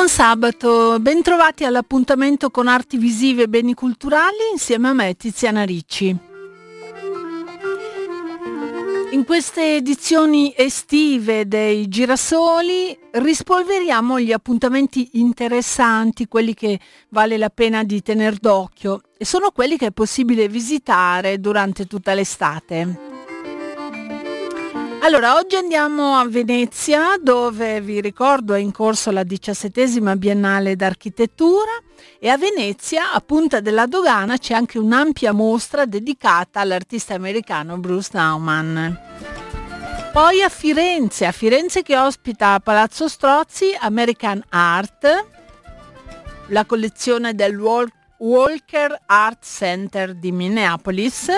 Buon sabato, bentrovati all'appuntamento con arti visive e beni culturali insieme a me Tiziana Ricci. In queste edizioni estive dei Girasoli rispolveriamo gli appuntamenti interessanti, quelli che vale la pena di tener d'occhio e sono quelli che è possibile visitare durante tutta l'estate. Allora, oggi andiamo a Venezia dove vi ricordo è in corso la diciassettesima Biennale d'Architettura e a Venezia, a Punta della Dogana, c'è anche un'ampia mostra dedicata all'artista americano Bruce Nauman. Poi a Firenze, a Firenze che ospita Palazzo Strozzi American Art, la collezione del Walker Art Center di Minneapolis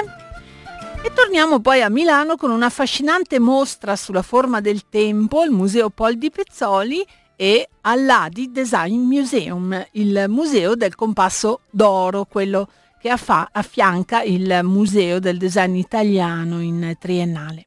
e torniamo poi a Milano con un'affascinante mostra sulla forma del tempo al Museo Pol di Pezzoli e all'Adi Design Museum, il museo del compasso d'oro, quello che affianca il Museo del Design Italiano in triennale.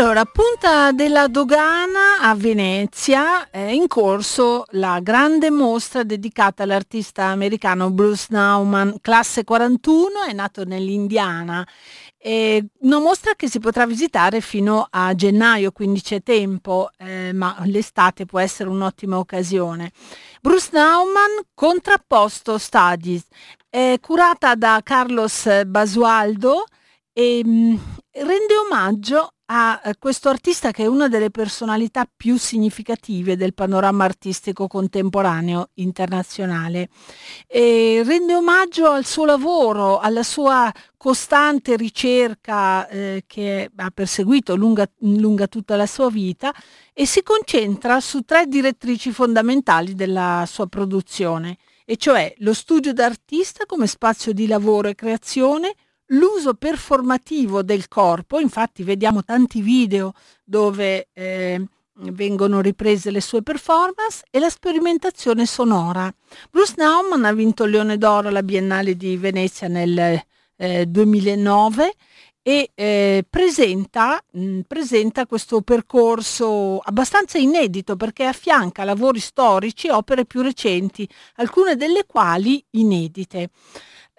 Allora, Punta della Dogana a Venezia è in corso la grande mostra dedicata all'artista americano Bruce Nauman, classe 41, è nato nell'Indiana. È una mostra che si potrà visitare fino a gennaio, quindi c'è tempo, eh, ma l'estate può essere un'ottima occasione. Bruce Nauman, Contrapposto Studies, è curata da Carlos Basualdo e mh, mm, rende omaggio a eh, questo artista che è una delle personalità più significative del panorama artistico contemporaneo internazionale. E rende omaggio al suo lavoro, alla sua costante ricerca eh, che ha perseguito lunga, lunga tutta la sua vita e si concentra su tre direttrici fondamentali della sua produzione, e cioè lo studio d'artista come spazio di lavoro e creazione, l'uso performativo del corpo, infatti vediamo tanti video dove eh, vengono riprese le sue performance e la sperimentazione sonora. Bruce Nauman ha vinto il Leone d'Oro alla Biennale di Venezia nel eh, 2009 e eh, presenta, mh, mm, presenta, questo percorso abbastanza inedito perché affianca lavori storici e opere più recenti, alcune delle quali inedite.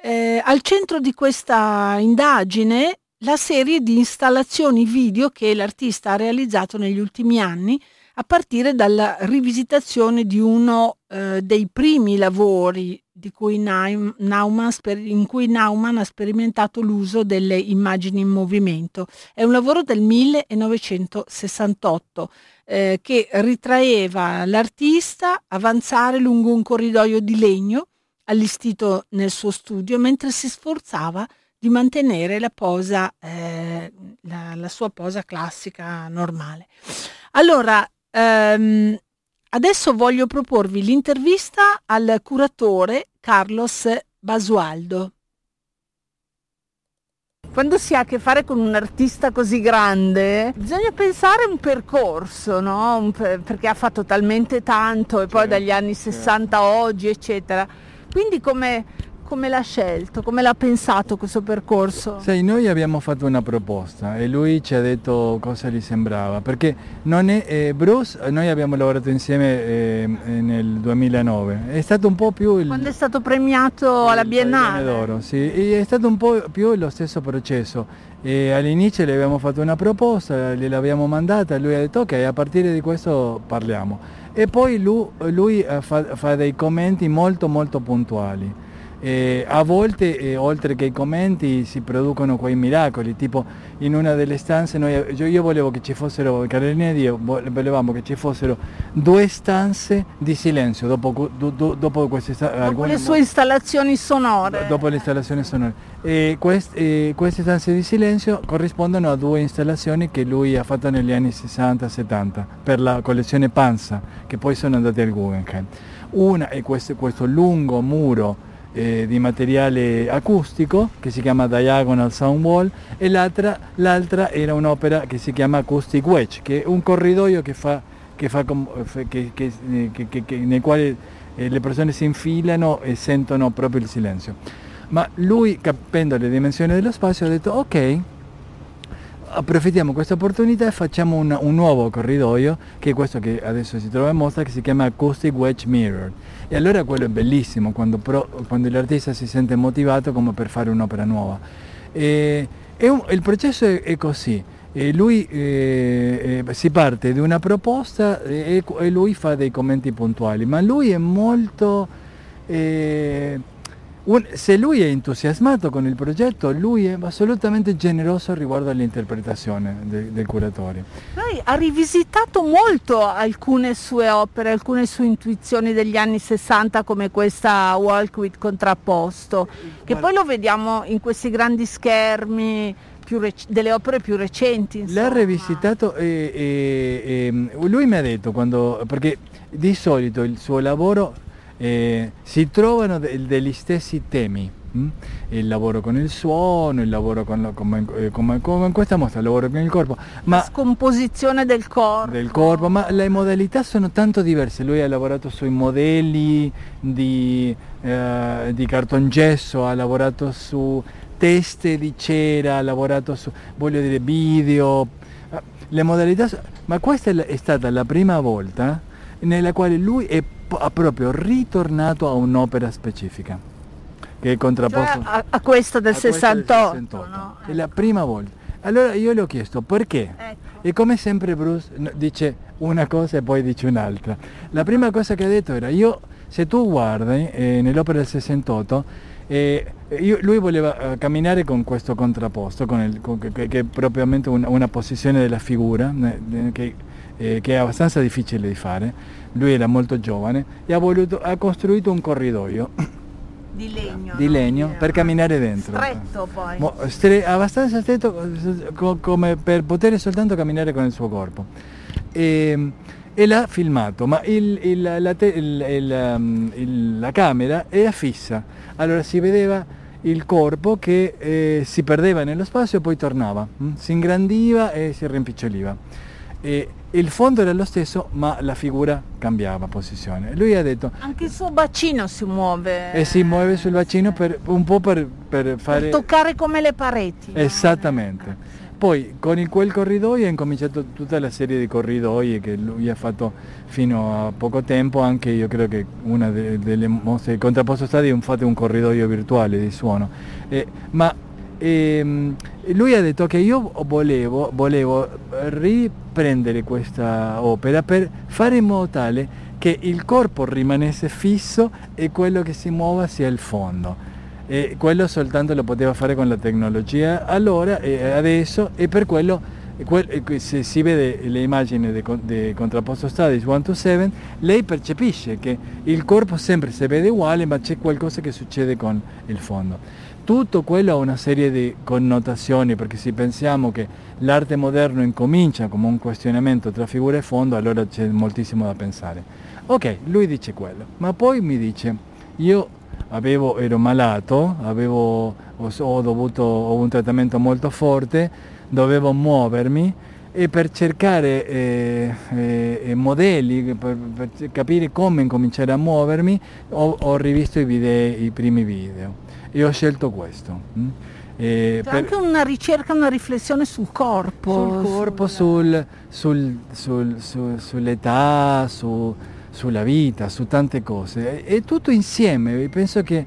Eh, al centro di questa indagine la serie di installazioni video che l'artista ha realizzato negli ultimi anni a partire dalla rivisitazione di uno eh, dei primi lavori cui Naumann, in cui Naumann ha sperimentato l'uso delle immagini in movimento. È un lavoro del 1968 eh, che ritraeva l'artista avanzare lungo un corridoio di legno allestito nel suo studio mentre si sforzava di mantenere la, posa, eh, la, la sua posa classica normale. Allora, ehm, adesso voglio proporvi l'intervista al curatore Carlos Basualdo. Quando si ha a che fare con un artista così grande, bisogna pensare a un percorso, no? un per, perché ha fatto talmente tanto e poi dagli anni 60 a oggi, eccetera quindi come, come l'ha scelto, come l'ha pensato questo percorso? Sì, noi abbiamo fatto una proposta e lui ci ha detto cosa gli sembrava, perché non è, eh, Bruce, noi abbiamo lavorato insieme eh, nel 2009, è stato un po' più... Il, Quando è stato premiato alla Biennale? D'oro, sì, è stato un po' più lo stesso processo. E all'inizio le abbiamo fatto una proposta, gliel'abbiamo mandata, lui ha detto ok, a partire di questo parliamo e poi lui, lui eh, fa, fa, dei commenti molto molto puntuali. Eh, a volte, eh, oltre che i commenti, si producono quei miracoli, tipo in una delle stanze noi, io, io volevo che ci fossero, Carolina e io volevamo che ci fossero due stanze di silenzio dopo, do, do, dopo queste dopo le sue installazioni sonore. Dopo le installazioni sonore. E quest, queste stanze di silenzio corrispondono a due installazioni che lui ha fatto negli anni 60-70 per la collezione Panza, che poi sono andate al Guggenheim. Una è questo, questo lungo muro eh, di materiale acustico che si chiama Diagonal Sound Wall e l'altra, era un'opera che si chiama Acoustic Wedge, che è un corridoio che fa, che fa, quale eh, le persone si infilano e sentono proprio il silenzio. Ma lui, capendo le dimensioni dello spazio, ha detto ok, approfittiamo questa opportunità e facciamo un, un, nuovo corridoio, che è questo che adesso si trova in mostra, che si chiama Acoustic Wedge Mirror. E allora quello è bellissimo, quando, pro, quando l'artista si sente motivato come per fare un'opera nuova. E, e un, il processo è, è così. E lui eh, eh, si parte di una proposta e, e, lui fa dei commenti puntuali, ma lui è molto... Eh, un, se lui è entusiasmato con il progetto, lui è assolutamente generoso riguardo all'interpretazione de, del curatore. Lei ha rivisitato molto alcune sue opere, alcune sue intuizioni degli anni 60 come questa Walk with Contrapposto, che poi lo vediamo in questi grandi schermi rec- delle opere più recenti. Insomma. L'ha rivisitato e, e, e lui mi ha detto quando, perché di solito il suo lavoro eh, si trovano de- degli stessi temi. Hm? Il lavoro con il suono, il lavoro con, lo, come, eh, come, come, in questa mostra, il lavoro con il corpo. Ma La scomposizione del corpo. Del corpo, ma le modalità sono tanto diverse. Lui ha lavorato sui modelli di, eh, di cartongesso, ha lavorato su teste di cera, ha lavorato su, voglio dire, video. Le modalità, ma questa è stata la prima volta nella quale lui è ha proprio ritornato a un'opera specifica, che è contrapposto cioè a, a, questa del 68. Del 68. No? È la prima volta. Allora io le ho chiesto perché? Ecco. E come sempre Bruce dice una cosa e poi dice un'altra. La prima cosa che ha detto era io, se tu guardi eh, nell'opera del 68, eh, io, lui voleva eh, camminare con questo contrapposto, con il, con, che, che, è propriamente una, una posizione della figura, che eh, che è abbastanza difficile di fare, lui era molto giovane e ha, voluto, ha costruito un corridoio di legno, di legno no? per camminare dentro. Stretto poi. Mo, stre, abbastanza stretto co, come per poter soltanto camminare con il suo corpo. E, e l'ha filmato, ma il, il, la, te, il, um, la, camera era fissa, allora si vedeva il corpo che eh, si perdeva nello spazio e poi tornava, hm? si ingrandiva e si rimpiccioliva. E, il fondo era lo stesso ma la figura cambiava posizione. Lui ha detto... Anche il suo bacino si muove. E si muove sul bacino per, un po' per, per fare... Per toccare come le pareti. Esattamente. Poi con il, quel corridoio ha incominciato tutta la serie di corridoi che lui ha fatto fino a poco tempo, anche io credo che una de, delle mostre di contrapposto stadio è fatto un corridoio virtuale di suono. Eh, ma ehm, lui ha detto che io volevo, volevo riprendere questa opera per fare in modo tale che il corpo rimanesse fisso e quello che si muova sia il fondo. E quello soltanto lo poteva fare con la tecnologia allora e adesso e per quello se si vede le immagini di contrapposto Studies 1 to 7 lei percepisce che il corpo sempre si vede uguale ma c'è qualcosa che succede con il fondo tutto quello ha una serie di connotazioni, perché se pensiamo che l'arte moderna incomincia come un questionamento tra figura e fondo, allora c'è moltissimo da pensare. Ok, lui dice quello, ma poi mi dice, io avevo, ero malato, avevo, ho, dovuto, ho un trattamento molto forte, dovevo muovermi e per cercare eh, eh, modelli, per, per, capire come incominciare a muovermi, ho, ho rivisto i, video, i primi video e ho scelto questo. Mm? Per... anche una ricerca, una riflessione sul corpo. Sul corpo, sul... Sul, sul, sull'età, su, sulla vita, su tante cose. È tutto insieme. Penso che,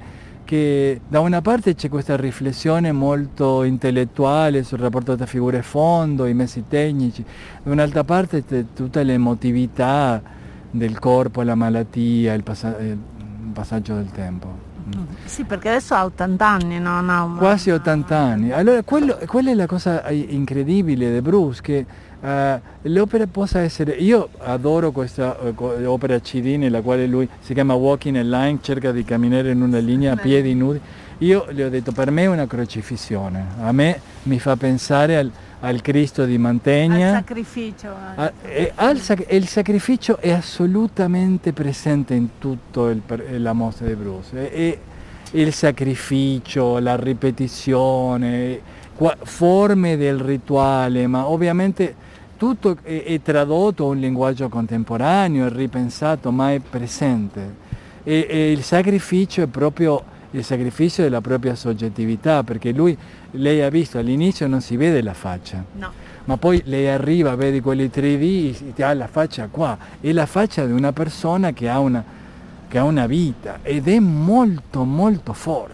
che da una parte c'è questa riflessione molto intellettuale sul rapporto tra figura e fondo, i mezzi tecnici, da un'altra parte c'è tutta l'emotività del corpo, la malattia, il, passa- il passaggio del tempo. Sì, perché adesso ha 80 anni, no? no Quasi 80 anni. Allora, quello, quella è la cosa incredibile di Bruce, che uh, l'opera possa essere... Io adoro questa uh, opera CD nella quale lui si chiama Walking a Line, cerca di camminare in una linea a piedi nudi. Io le ho detto, per me è una crocifissione. A me mi fa pensare al, al Cristo di Mantegna. Al sacrificio. A, e, al sac- il sacrificio è assolutamente presente in tutta la mostra di Bruce. E, e il sacrificio, la ripetizione, qua, forme del rituale, ma ovviamente tutto è, è tradotto a un linguaggio contemporaneo, è ripensato, ma è presente. E, e il sacrificio è proprio il sacrificio della propria soggettività, perché lui, lei ha visto all'inizio non si vede la faccia, no. ma poi lei arriva, vede quelli 3D e ha la faccia qua, è la faccia di una persona che ha una, che ha una vita ed è molto molto forte.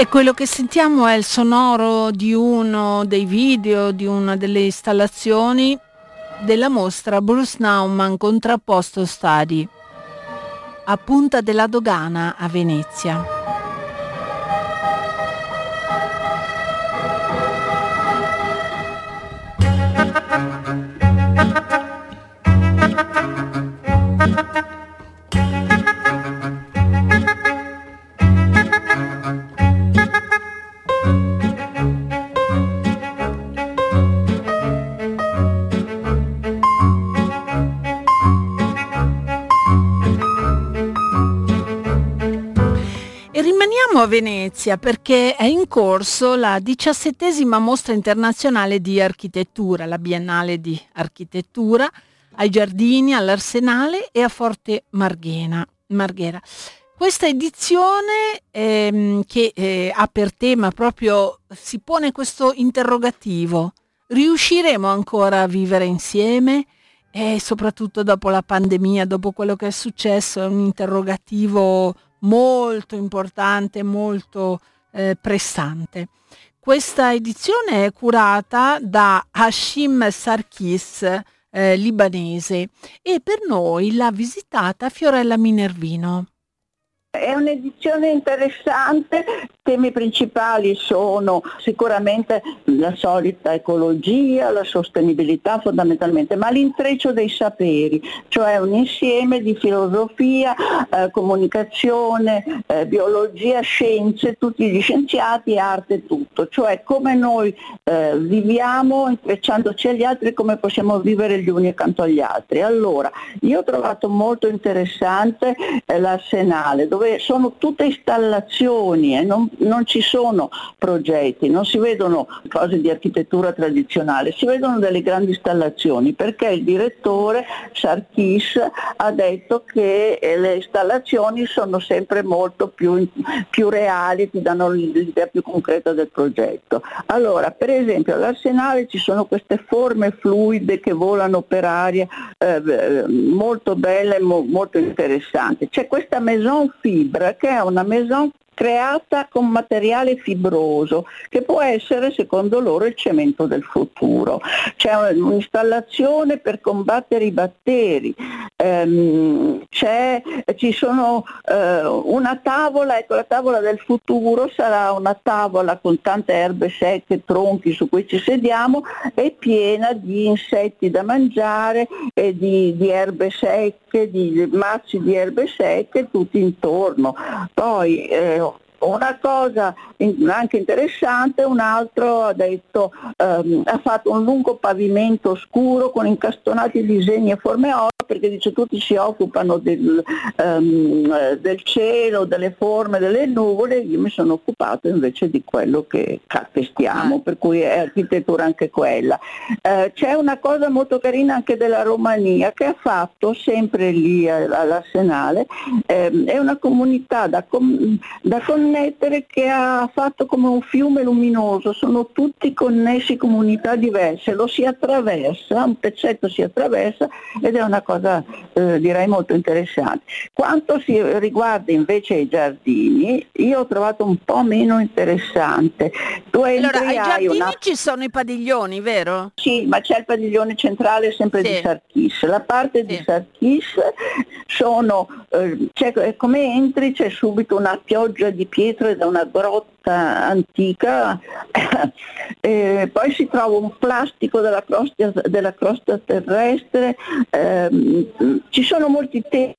E quello che sentiamo è il sonoro di uno dei video, di una delle installazioni della mostra Bruce Nauman Contrapposto Stadi a Punta della Dogana a Venezia. A Venezia perché è in corso la diciassettesima mostra internazionale di architettura, la Biennale di Architettura, ai Giardini, all'Arsenale e a Forte Marghena, Marghera. Questa edizione ehm, che eh, ha per tema proprio, si pone questo interrogativo, riusciremo ancora a vivere insieme? E soprattutto dopo la pandemia, dopo quello che è successo, è un interrogativo molto importante, molto eh, pressante. Questa edizione è curata da Hashim Sarkis, eh, libanese, e per noi l'ha visitata Fiorella Minervino. È un'edizione interessante, temi principali sono sicuramente la solita ecologia, la sostenibilità fondamentalmente, ma l'intreccio dei saperi, cioè un insieme di filosofia, eh, comunicazione, eh, biologia, scienze, tutti gli scienziati, arte, tutto, cioè come noi eh, viviamo intrecciandoci agli altri, come possiamo vivere gli uni accanto agli altri. Allora, io ho trovato molto interessante eh, l'arsenale, dove sono tutte installazioni e eh, non, non, ci sono progetti, non si vedono cose di architettura tradizionale, si vedono delle grandi installazioni perché il direttore Sarkis ha detto che eh, le installazioni sono sempre molto più, più reali, ti danno l'idea più concreta del progetto. Allora, per esempio all'Arsenale ci sono queste forme fluide che volano per aria eh, molto belle e mo, molto interessanti. C'è questa maison fibra che è una maison creata con materiale fibroso che può essere secondo loro il cemento del futuro. C'è un'installazione per combattere i batteri, ehm, ci sono eh, una tavola, ecco la tavola del futuro sarà una tavola con tante erbe secche, tronchi su cui ci sediamo e piena di insetti da mangiare e di, di erbe secche, di mazzi di erbe secche tutti intorno. Poi eh, una cosa anche interessante, un altro ha detto, ehm, ha fatto un lungo pavimento scuro con incastonati disegni e forme oro perché dice tutti si occupano del, um, del, cielo, delle forme, delle nuvole, io mi sono occupato invece di quello che calpestiamo, ah. per cui è architettura anche quella. Uh, c'è una cosa molto carina anche della Romania che ha fatto sempre lì all'Arsenale, eh, è una comunità da, com- da connettere connettere che ha fatto come un fiume luminoso, sono tutti connessi comunità diverse, lo si attraversa, un pezzetto si attraversa ed è una cosa eh, direi molto interessante. Quanto si riguarda invece i giardini, io ho trovato un po' meno interessante. Tu allora, ai giardini una... ci sono i padiglioni, vero? Sì, ma c'è il padiglione centrale sempre sì. di Sarkis. La parte sì. di Sarkis sono, eh, come entri c'è subito una pioggia di pietre da una grotta antica, eh, poi si trova un plastico della crosta, della crosta terrestre, eh, ci sono molti temi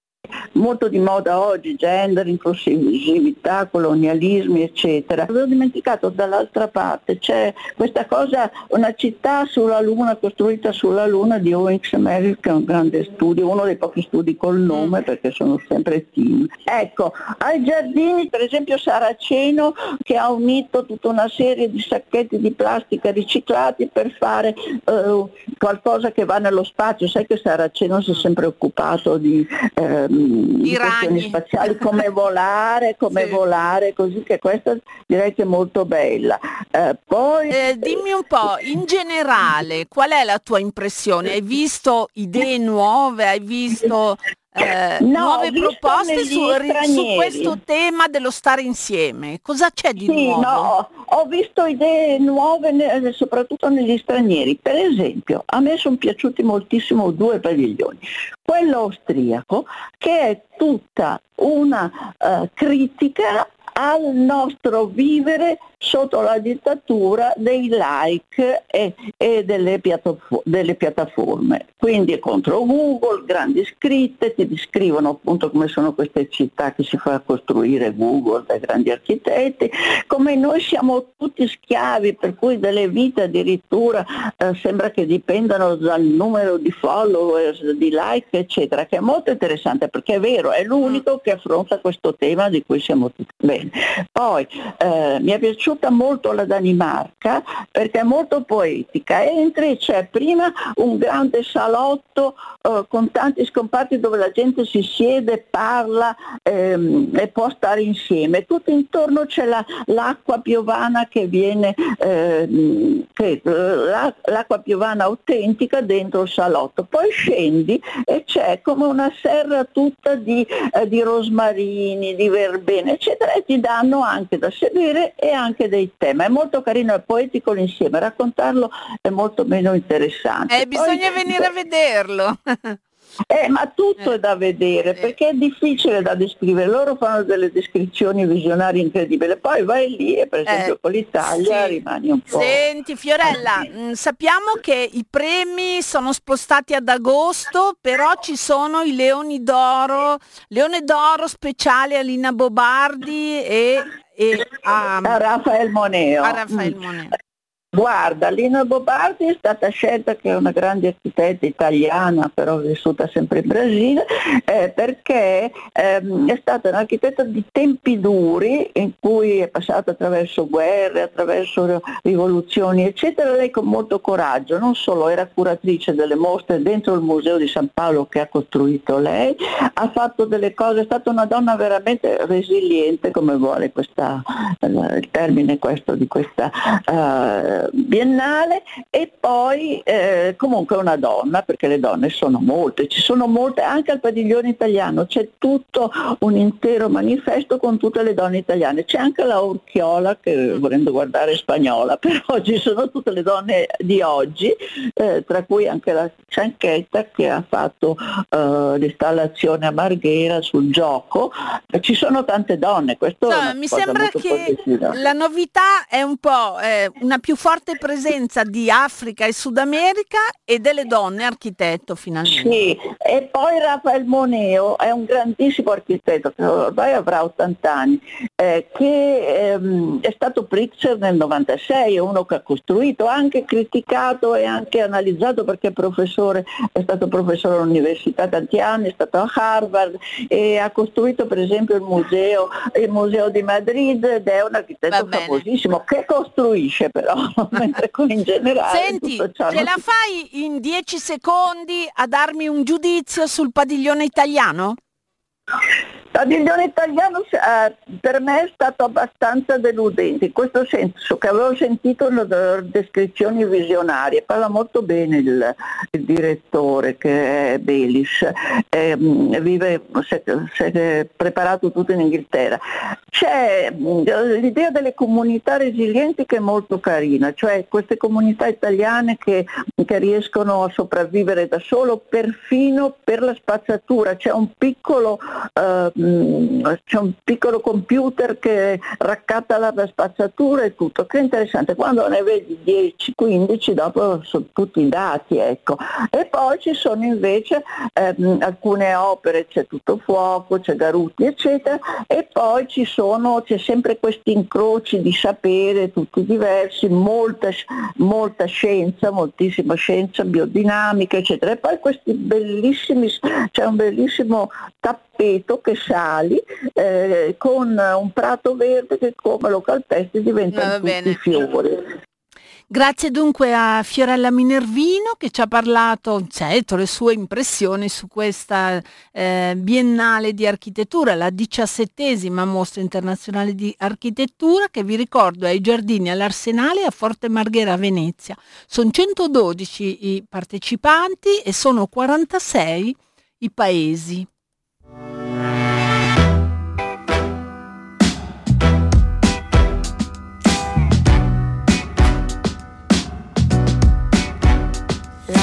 molto di moda oggi, gender, inclusività, colonialismi, eccetera. Avevo dimenticato dall'altra parte, c'è questa cosa, una città sulla Luna, costruita sulla Luna di Owings Merrill, che è un grande studio, uno dei pochi studi col nome mm. perché sono sempre team. Ecco, ai giardini, per esempio Saraceno, che ha unito tutta una serie di sacchetti di plastica riciclati per fare eh, qualcosa che va nello spazio. Sai che Saraceno si è sempre occupato di... Eh, di questioni spaziali come volare, come sì. volare, così che questa direi che è molto bella. Eh, poi... Eh, dimmi un po', in generale, qual è la tua impressione? Hai visto idee nuove? Hai visto eh, no, nuove proposte su, su, questo tema dello stare insieme. Cosa c'è di sì, nuovo? No, ho visto idee nuove ne, soprattutto negli stranieri. Per esempio, a me sono piaciuti moltissimo due padiglioni. Quello austriaco, che è tutta una uh, critica al nostro vivere sotto la dittatura dei like e, e delle, piattafo- delle, piattaforme. Quindi è contro Google, grandi scritte, ti descrivono appunto come sono queste città che si fa costruire Google dai grandi architetti, come noi siamo tutti schiavi, per cui delle vite addirittura eh, sembra che dipendano dal numero di followers, di like, eccetera, che è molto interessante perché è vero, è l'unico che affronta questo tema di cui siamo tutti bene. Poi eh, mi è piaciuta molto la Danimarca perché è molto poetica. Entri c'è prima un grande salotto eh, con tanti scomparti dove la gente si siede, parla ehm, e può stare insieme. Tutto intorno c'è la, l'acqua piovana che viene, ehm, che, la, l'acqua piovana autentica dentro il salotto. Poi scendi e c'è come una serra tutta di, eh, di rosmarini, di verbene, eccetera, e ti danno anche da sedere e anche anche dei temi. È molto carino e poetico l'insieme, raccontarlo è molto meno interessante. Eh, bisogna Poi, venire a vederlo. Eh, ma tutto eh, è da vedere perché è difficile da descrivere. Loro fanno delle descrizioni visionarie incredibili. Poi vai lì e per esempio eh, con l'Italia sì. rimani un po'. Senti Fiorella, mh, mm, sappiamo che i premi sono spostati ad agosto, però ci sono i Leoni d'Oro, Leone d'Oro speciale a Lina Bobardi e e a, a Raffaele Moneo. A Raffaele Moneo. Guarda, Lina Bobardi è stata scelta che è una grande architetta italiana, però vissuta sempre in Brasile, eh, perché ehm, è stata un'architetta di tempi duri in cui è passata attraverso guerre, attraverso rivoluzioni, eccetera. Lei con molto coraggio, non solo era curatrice delle mostre dentro il Museo di San Paolo che ha costruito lei, ha fatto delle cose, è stata una donna veramente resiliente, come vuole questa, eh, il termine questo di questa... Biennale e poi eh, comunque una donna, perché le donne sono molte, ci sono molte, anche al padiglione italiano c'è tutto un intero manifesto con tutte le donne italiane, c'è anche la Orchiola che volendo guardare è spagnola, però ci sono tutte le donne di oggi, eh, tra cui anche la Cianchetta che ha fatto eh, l'installazione a Marghera sul gioco, ci sono tante donne, questo no, mi sembra che positiva. la novità è un po' eh, una più forte forte presenza di Africa e Sud America e delle donne architetto finalmente. Sì, e poi Rafael Moneo è un grandissimo architetto ormai avrà 80 anni, eh, che ehm, è stato Pritzker nel 96, è uno che ha costruito, anche criticato e anche analizzato perché è professore, è stato professore all'università tanti anni, è stato a Harvard e ha costruito per esempio il museo, il museo di Madrid ed è un architetto famosissimo che costruisce però mentre in generale... Senti, ce la fai in dieci secondi a darmi un giudizio sul padiglione italiano? Padiglione italiano eh, per me è stato abbastanza deludente, in questo senso che avevo sentito le descrizioni visionarie, parla molto bene il, il direttore che è Belis, eh, vive, si, è preparato tutto in Inghilterra. C'è l'idea delle comunità resilienti che è molto carina, cioè queste comunità italiane che, che riescono a sopravvivere da solo perfino per la spazzatura, c'è un piccolo eh, c'è un piccolo computer che raccatta la spazzatura e tutto, che interessante, quando ne vedi 10-15 dopo sono tutti i dati, ecco. E poi ci sono invece ehm, alcune opere, c'è tutto fuoco, c'è Garuti, eccetera, e poi ci sono, c'è sempre questi incroci di sapere, tutti diversi, molta, molta scienza, moltissima scienza, biodinamica, eccetera. E poi questi bellissimi, c'è un bellissimo tappeto che sali eh, con un prato verde che come lo calpesti diventano tutti bene. fiori. Grazie dunque a Fiorella Minervino che ci ha parlato, certo, le sue impressioni su questa eh, Biennale di Architettura, la diciassettesima mostra internazionale di architettura che vi ricordo è ai Giardini all'Arsenale a Forte Marghera a Venezia. Sono 112 i partecipanti e sono 46 i paesi.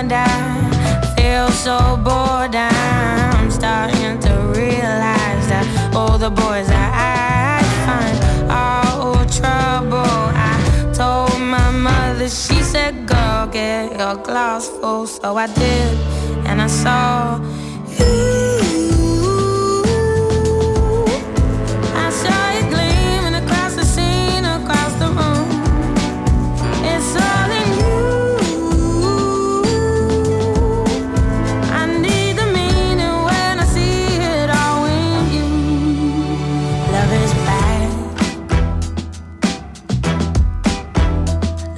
I feel so bored. I'm starting to realize that all the boys I find are all trouble. I told my mother, she said, Go get your glass full. So I did, and I saw you.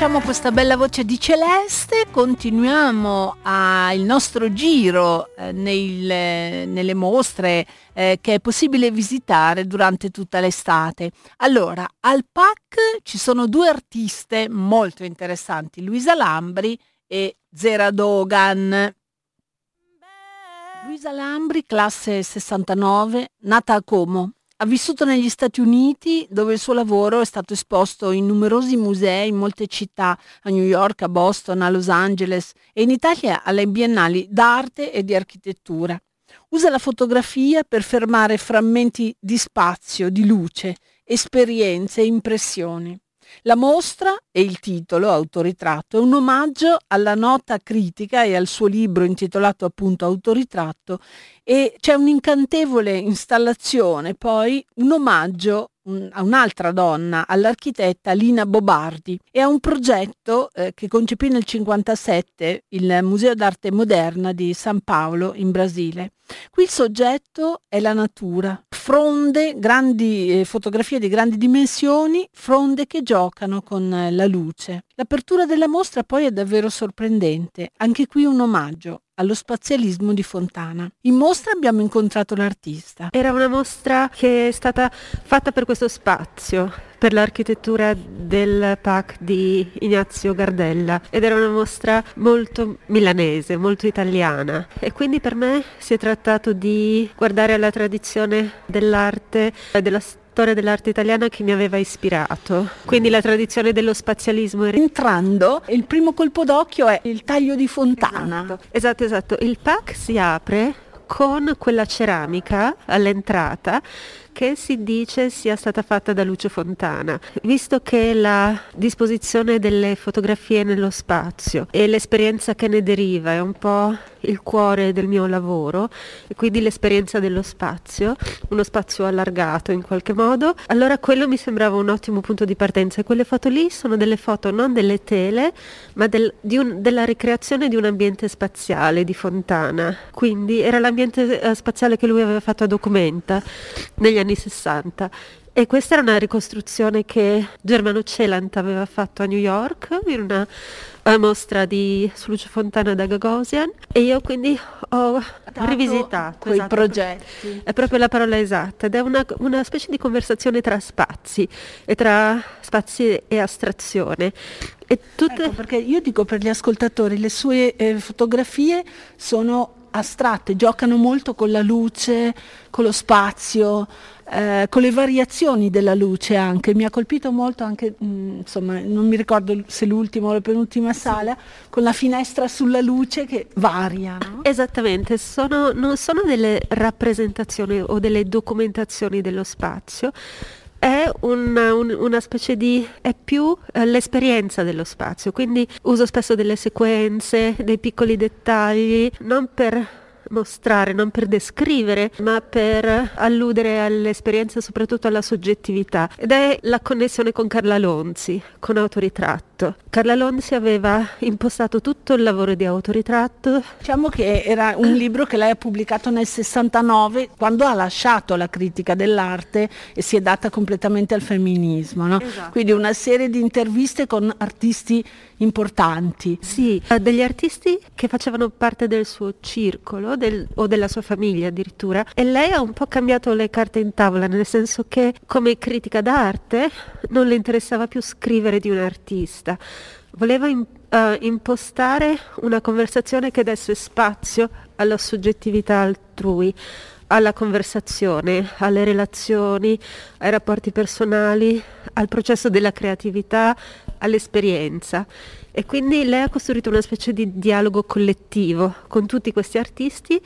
Lasciamo questa bella voce di Celeste, continuiamo a, il nostro giro eh, nel, nelle mostre eh, che è possibile visitare durante tutta l'estate. Allora, al PAC ci sono due artiste molto interessanti, Luisa Lambri e Zera Dogan. Luisa Lambri, classe 69, nata a Como, ha vissuto negli Stati Uniti dove il suo lavoro è stato esposto in numerosi musei in molte città, a New York, a Boston, a Los Angeles e in Italia alle biennali d'arte e di architettura. Usa la fotografia per fermare frammenti di spazio, di luce, esperienze e impressioni. La mostra e il titolo, Autoritratto, è un omaggio alla nota critica e al suo libro intitolato appunto Autoritratto e c'è un'incantevole installazione, poi un omaggio a un'altra donna, all'architetta Lina Bobardi e a un progetto eh, che concepì nel 1957 il Museo d'arte moderna di San Paolo in Brasile. Qui il soggetto è la natura, fronde, grandi, eh, fotografie di grandi dimensioni, fronde che giocano con eh, la luce. L'apertura della mostra poi è davvero sorprendente, anche qui un omaggio allo spazialismo di Fontana. In mostra abbiamo incontrato l'artista. Era una mostra che è stata fatta per questo spazio, per l'architettura del PAC di Ignazio Gardella ed era una mostra molto milanese, molto italiana e quindi per me si è trattato di guardare alla tradizione dell'arte e della storia storia dell'arte italiana che mi aveva ispirato, quindi la tradizione dello spazialismo. Entrando, il primo colpo d'occhio è il taglio di fontana. Esatto, esatto, esatto. il pack si apre con quella ceramica all'entrata che si dice sia stata fatta da Lucio Fontana, visto che la disposizione delle fotografie nello spazio e l'esperienza che ne deriva è un po' il cuore del mio lavoro e quindi l'esperienza dello spazio, uno spazio allargato in qualche modo, allora quello mi sembrava un ottimo punto di partenza. E quelle foto lì sono delle foto non delle tele ma del, un, della ricreazione di un ambiente spaziale di Fontana, quindi era l'ambiente eh, spaziale che lui aveva fatto a Documenta negli anni 60 e questa era una ricostruzione che Germano Celant aveva fatto a New York in una uh, mostra di Lucio Fontana da Gagosian e io quindi ho Dato rivisitato quei esatto, progetti. È proprio la parola esatta ed è una, una specie di conversazione tra spazi e tra spazi e astrazione. E tutte... Ecco perché io dico per gli ascoltatori, le sue eh, fotografie sono astratte, giocano molto con la luce, con lo spazio, eh, con le variazioni della luce anche. Mi ha colpito molto anche, mh, mm, insomma, non mi ricordo se l'ultima o la penultima sala, con la finestra sulla luce che varia. No? Esattamente, sono, non sono delle rappresentazioni o delle documentazioni dello spazio, è una, un, una specie di è più eh, l'esperienza dello spazio, quindi uso spesso delle sequenze, dei piccoli dettagli, non per mostrare, non per descrivere, ma per alludere all'esperienza e soprattutto alla soggettività. Ed è la connessione con Carla Lonzi, con Autoritratto. Carla Lonzi aveva impostato tutto il lavoro di Autoritratto. Diciamo che era un libro che lei ha pubblicato nel 69, quando ha lasciato la critica dell'arte e si è data completamente al femminismo. No? Esatto. Quindi una serie di interviste con artisti importanti. Sì, degli artisti che facevano parte del suo circolo del, o della sua famiglia addirittura e lei ha un po' cambiato le carte in tavola, nel senso che come critica d'arte non le interessava più scrivere di un artista, voleva in, uh, impostare una conversazione che desse spazio alla soggettività altrui alla conversazione, alle relazioni, ai rapporti personali, al processo della creatività, all'esperienza. E quindi lei ha costruito una specie di dialogo collettivo con tutti questi artisti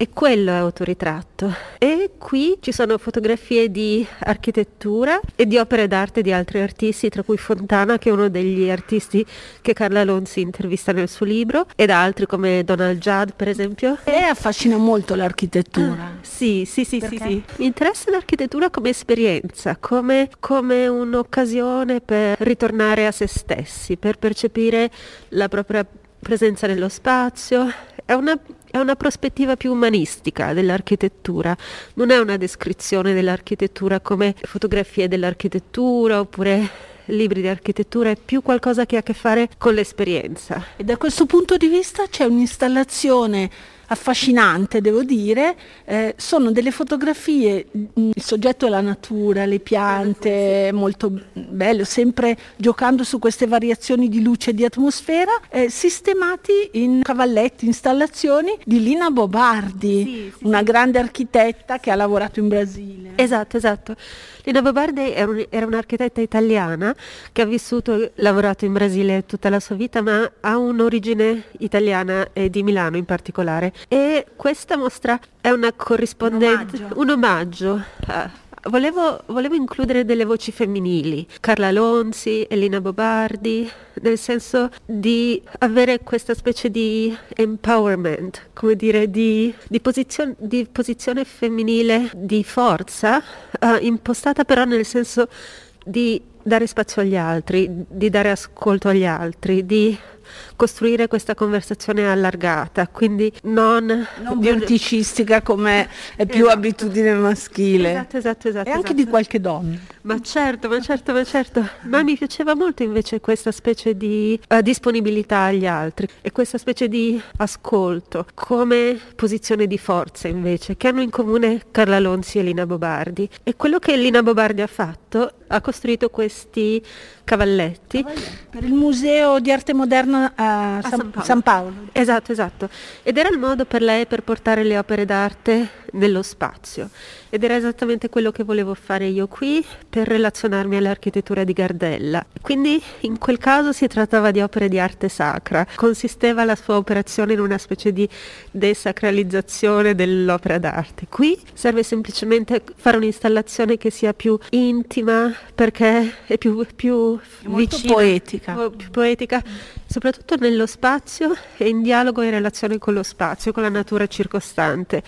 e quello è autoritratto. E qui ci sono fotografie di architettura e di opere d'arte di altri artisti, tra cui Fontana, che è uno degli artisti che Carla Lonzi intervista nel suo libro, ed altri come Donald Judd, per esempio. E affascina molto l'architettura. Ah, sì, sì, sì, sì, sì. Mi interessa l'architettura come esperienza, come, come un'occasione per ritornare a se stessi, per percepire la propria presenza nello spazio. È una è una prospettiva più umanistica dell'architettura, non è una descrizione dell'architettura come fotografie dell'architettura oppure libri di architettura, è più qualcosa che ha a che fare con l'esperienza. E da questo punto di vista c'è un'installazione affascinante, devo dire, eh, sono delle fotografie, mm, il soggetto è la natura, le piante, molto bello, sempre giocando su queste variazioni di luce e di atmosfera, eh, sistemati in cavalletti, installazioni di Lina Bobardi, sì, sì, una grande architetta che ha lavorato in Brasile. Esatto, esatto. Lina Bobardi era, un, era un'architetta italiana che ha vissuto e lavorato in Brasile tutta la sua vita, ma ha un'origine italiana e di Milano in particolare. E questa mostra è una corrispondenza, un omaggio, un omaggio a, Volevo, volevo, includere delle voci femminili, Carla Lonzi, Elina Bobardi, nel senso di avere questa specie di empowerment, come dire, di, di, posizione, di posizione, femminile di forza, uh, impostata però nel senso di dare spazio agli altri, di dare ascolto agli altri, di costruire questa conversazione allargata, quindi non, non verticistica come è più esatto. abitudine maschile. Esatto, esatto, esatto. E anche esatto. di qualche donna. Ma certo, ma certo, ma certo. Ma mi piaceva molto invece questa specie di uh, disponibilità agli altri e questa specie di ascolto come posizione di forza invece, che hanno in comune Carla Lonzi e Lina Bobardi. E quello che Lina Bobardi ha fatto, ha costruito questi cavalletti. Per il Museo di Arte Moderna a, a San, Paolo. San, Paolo. Esatto, esatto. Ed era il modo per lei per portare le opere d'arte nello spazio. Ed era esattamente quello che volevo fare io qui per relazionarmi all'architettura di Gardella. Quindi in quel caso si trattava di opere di arte sacra. Consisteva la sua operazione in una specie di desacralizzazione dell'opera d'arte. Qui serve semplicemente fare un'installazione che sia più intima perché è più, più è vicina, poetica. più poetica, soprattutto nello spazio e in dialogo in relazione con lo spazio, con la natura circostante.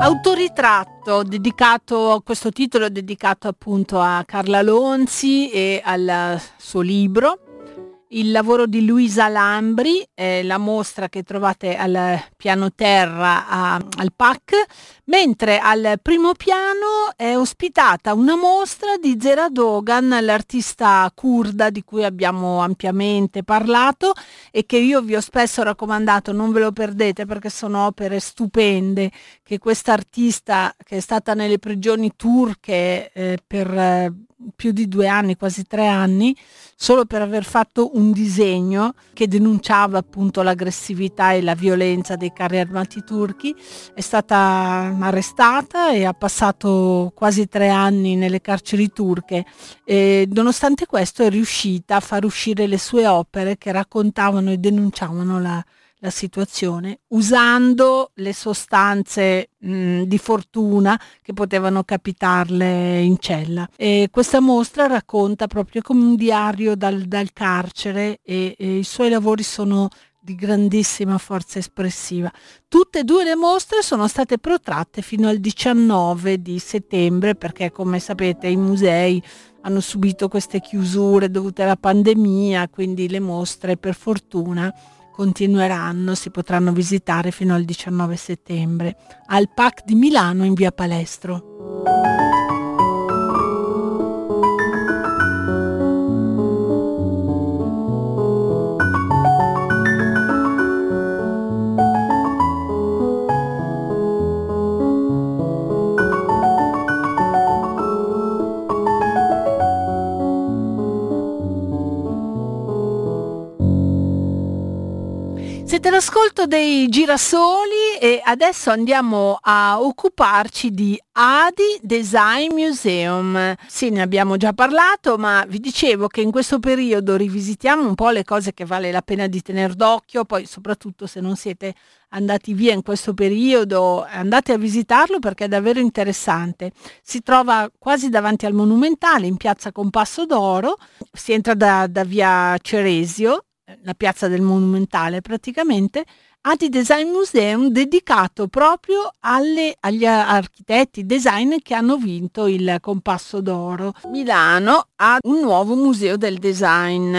Autoritratto dedicato, questo titolo dedicato appunto a Carla Lonzi e al suo libro il lavoro di Luisa Lambri, eh, la mostra che trovate al piano terra a, al PAC, mentre al primo piano è ospitata una mostra di Zera Dogan, l'artista kurda di cui abbiamo ampiamente parlato e che io vi ho spesso raccomandato, non ve lo perdete perché sono opere stupende che questa artista che è stata nelle prigioni turche eh, per eh, più di due anni, quasi tre anni, solo per aver fatto un disegno che denunciava appunto l'aggressività e la violenza dei carri armati turchi. È stata arrestata e ha passato quasi tre anni nelle carceri turche. E nonostante questo è riuscita a far uscire le sue opere che raccontavano e denunciavano la, la situazione usando le sostanze mh, di fortuna che potevano capitarle in cella. E questa mostra racconta proprio come un diario dal, dal carcere e, e i suoi lavori sono di grandissima forza espressiva. Tutte e due le mostre sono state protratte fino al 19 di settembre perché come sapete i musei hanno subito queste chiusure dovute alla pandemia, quindi le mostre per fortuna continueranno, si potranno visitare fino al 19 settembre al PAC di Milano in via Palestro. Siete all'ascolto dei girasoli e adesso andiamo a occuparci di Adi Design Museum. Sì, ne abbiamo già parlato, ma vi dicevo che in questo periodo rivisitiamo un po' le cose che vale la pena di tenere d'occhio, poi soprattutto se non siete andati via in questo periodo, andate a visitarlo perché è davvero interessante. Si trova quasi davanti al Monumentale in piazza Compasso d'Oro, si entra da, da via Ceresio la piazza del Monumentale praticamente, Adi Design Museum dedicato proprio alle, agli architetti design che hanno vinto il Compasso d'Oro. Milano ha un nuovo museo del design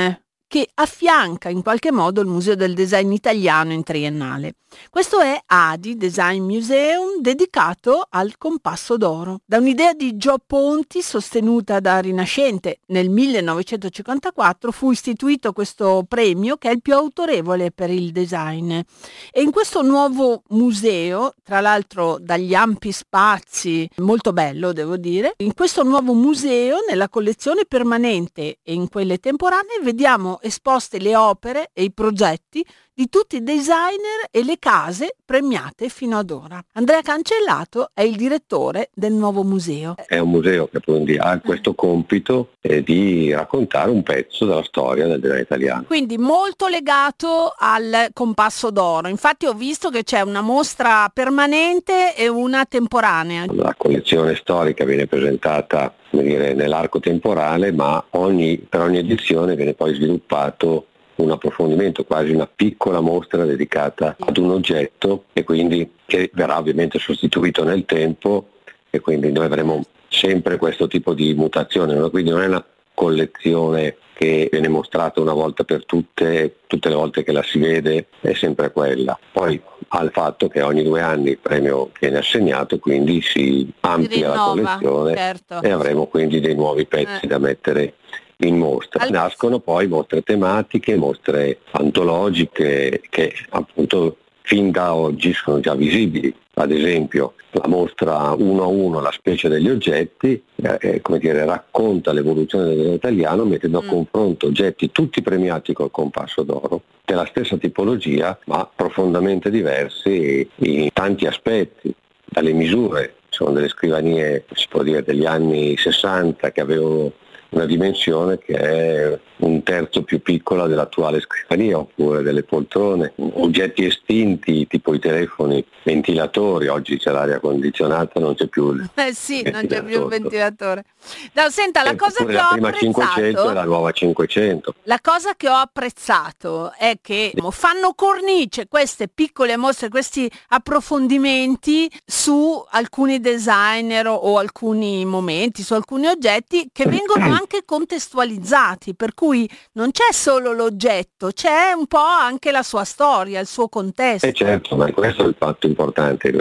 che affianca in qualche modo il Museo del Design Italiano in triennale. Questo è ADI Design Museum dedicato al compasso d'oro. Da un'idea di Gio Ponti sostenuta da Rinascente nel 1954 fu istituito questo premio che è il più autorevole per il design. E in questo nuovo museo, tra l'altro dagli ampi spazi, molto bello devo dire, in questo nuovo museo nella collezione permanente e in quelle temporanee vediamo esposte le opere e i progetti di tutti i designer e le case premiate fino ad ora. Andrea Cancellato è il direttore del nuovo museo. È un museo che quindi ha questo compito eh, di raccontare un pezzo della storia del design italiano. Quindi molto legato al compasso d'oro. Infatti ho visto che c'è una mostra permanente e una temporanea. La collezione storica viene presentata dire, nell'arco temporale, ma ogni, per ogni edizione viene poi sviluppato un approfondimento, quasi una piccola mostra dedicata ad un oggetto e quindi che verrà ovviamente sostituito nel tempo e quindi noi avremo sempre questo tipo di mutazione, quindi non è una collezione che viene mostrata una volta per tutte, tutte le volte che la si vede è sempre quella. Poi al fatto che ogni due anni il premio viene assegnato, quindi si amplia la collezione certo. e avremo quindi dei nuovi pezzi eh. da mettere in mostra. Allora, Nascono poi mostre tematiche, mostre antologiche che appunto fin da oggi sono già visibili. Ad esempio la mostra 1 a 1, la specie degli oggetti, eh, eh come dire, racconta l'evoluzione del design italiano mettendo mm. a confronto oggetti tutti premiati col compasso d'oro, della stessa tipologia ma profondamente diversi in tanti aspetti, dalle misure, sono delle scrivanie, si può dire, degli anni 60 che avevano una dimensione che è un terzo più piccola dell'attuale scrivania oppure delle poltrone, oggetti estinti tipo i telefoni, ventilatori, oggi c'è l'aria condizionata, non c'è più il Eh sì, non c'è più il ventilatore. No, senta, la cosa che la ho prima apprezzato 500 è la nuova 500. La cosa che ho apprezzato è che fanno cornice queste piccole mostre, questi approfondimenti su alcuni designer o alcuni momenti, su alcuni oggetti che vengono anche contestualizzati, per cui non c'è solo l'oggetto, c'è un po' anche la sua storia, il suo contesto. Eh certo, ma questo è il fatto importante.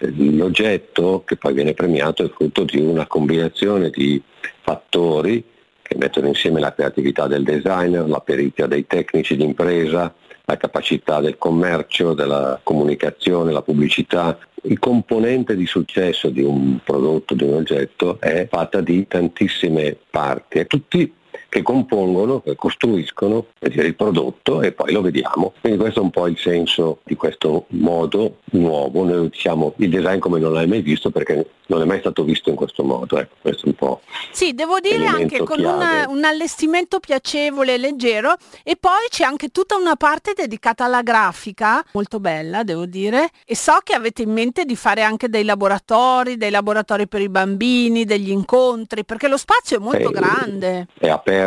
L'oggetto che poi viene premiato è frutto di una combinazione di fattori che mettono insieme la creatività del designer, la perizia dei tecnici d'impresa, la capacità del commercio, della comunicazione, la pubblicità. Il componente di successo di un prodotto, di un oggetto, è fatta di tantissime parti e tutti che compongono, che costruiscono il prodotto e poi lo vediamo. Quindi questo è un po' il senso di questo modo nuovo. Noi diciamo il design come non l'hai mai visto perché non è mai stato visto in questo modo. Ecco, questo è un po'. Sì, devo dire anche con una, un allestimento piacevole e leggero e poi c'è anche tutta una parte dedicata alla grafica, molto bella devo dire, e so che avete in mente di fare anche dei laboratori, dei laboratori per i bambini, degli incontri, perché lo spazio è molto è, grande. È aperto,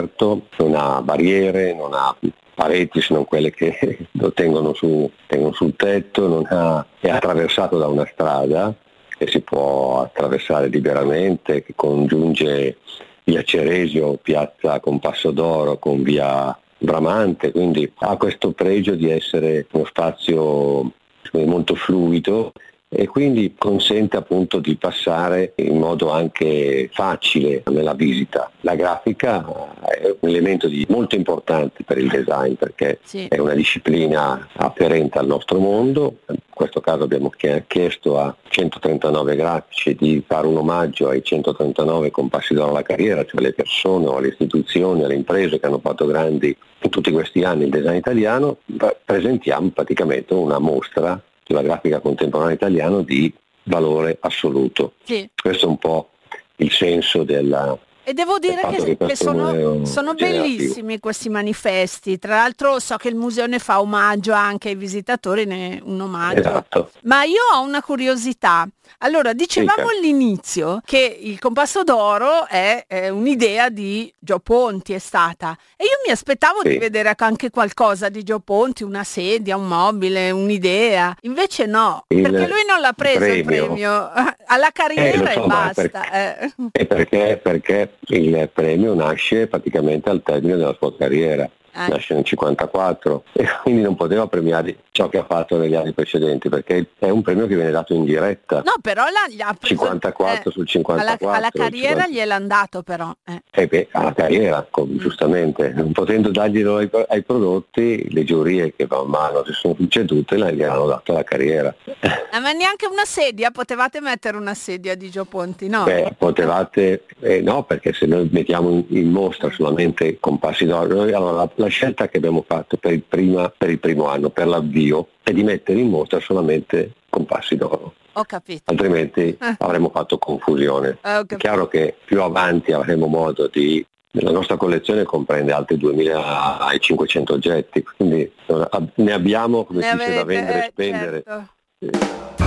non ha barriere, non ha pareti se non quelle che lo tengono, su, tengono sul tetto, ha, è attraversato da una strada che si può attraversare liberamente, che congiunge via Ceresio, piazza Compasso d'Oro con via Bramante, quindi ha questo pregio di essere uno spazio molto fluido e quindi consente appunto di passare in modo anche facile nella visita. La grafica è un elemento di, molto importante per il design perché sì. è una disciplina afferente al nostro mondo, in questo caso abbiamo chiesto a 139 grafici di fare un omaggio ai 139 compassi d'oro alla carriera, cioè le persone o le istituzioni, le imprese che hanno fatto grandi in tutti questi anni il design italiano, presentiamo praticamente una mostra sulla grafica contemporanea italiana di valore assoluto. Sì. Questo è un po' il senso della, E devo dire che, che sono, sono bellissimi questi manifesti. Tra l'altro so che il museo ne fa omaggio anche ai visitatori, ne un omaggio. Esatto. Ma io ho una curiosità. Allora, dicevamo Dica. all'inizio che il compasso d'oro è, è un'idea di Gio Ponti, è stata. E io mi aspettavo Sì. di vedere anche qualcosa di Gio Ponti, una sedia, un mobile, un'idea. Invece no, Il perché lui non l'ha preso il premio. premio. Alla carriera Eh, so, e basta. eh. E perché, perché il premio nasce praticamente al termine della sua carriera. Eh. Nasce nel 54 e quindi non poteva premiare ciò che ha fatto negli anni precedenti perché è un premio che viene dato in diretta. No, però la, gli ha preso, 54 eh, sul 54. Alla, alla carriera 50. gliel'hanno dato però. eh. Eh beh, alla carriera, com- giustamente, non potendo darglielo ai, ai prodotti, le giurie che man mano si sono succedute la- gli hanno dato alla carriera. Eh, ma neanche una sedia, potevate mettere una sedia di Gio Ponti, no? Beh, potevate, eh, no, perché se noi mettiamo in, in mostra solamente compassi d'oro, allora, la, scelta che abbiamo fatto per il, prima- per il primo anno, per l'avvio, è di mettere in mostra solamente compassi d'oro, Ho capito. altrimenti Eh. avremmo fatto confusione. Eh, È chiaro che più avanti avremo modo di... La nostra collezione comprende altri 2500 oggetti, quindi eh, ne abbiamo, come Ne si dice, da vendere e eh, spendere. certo.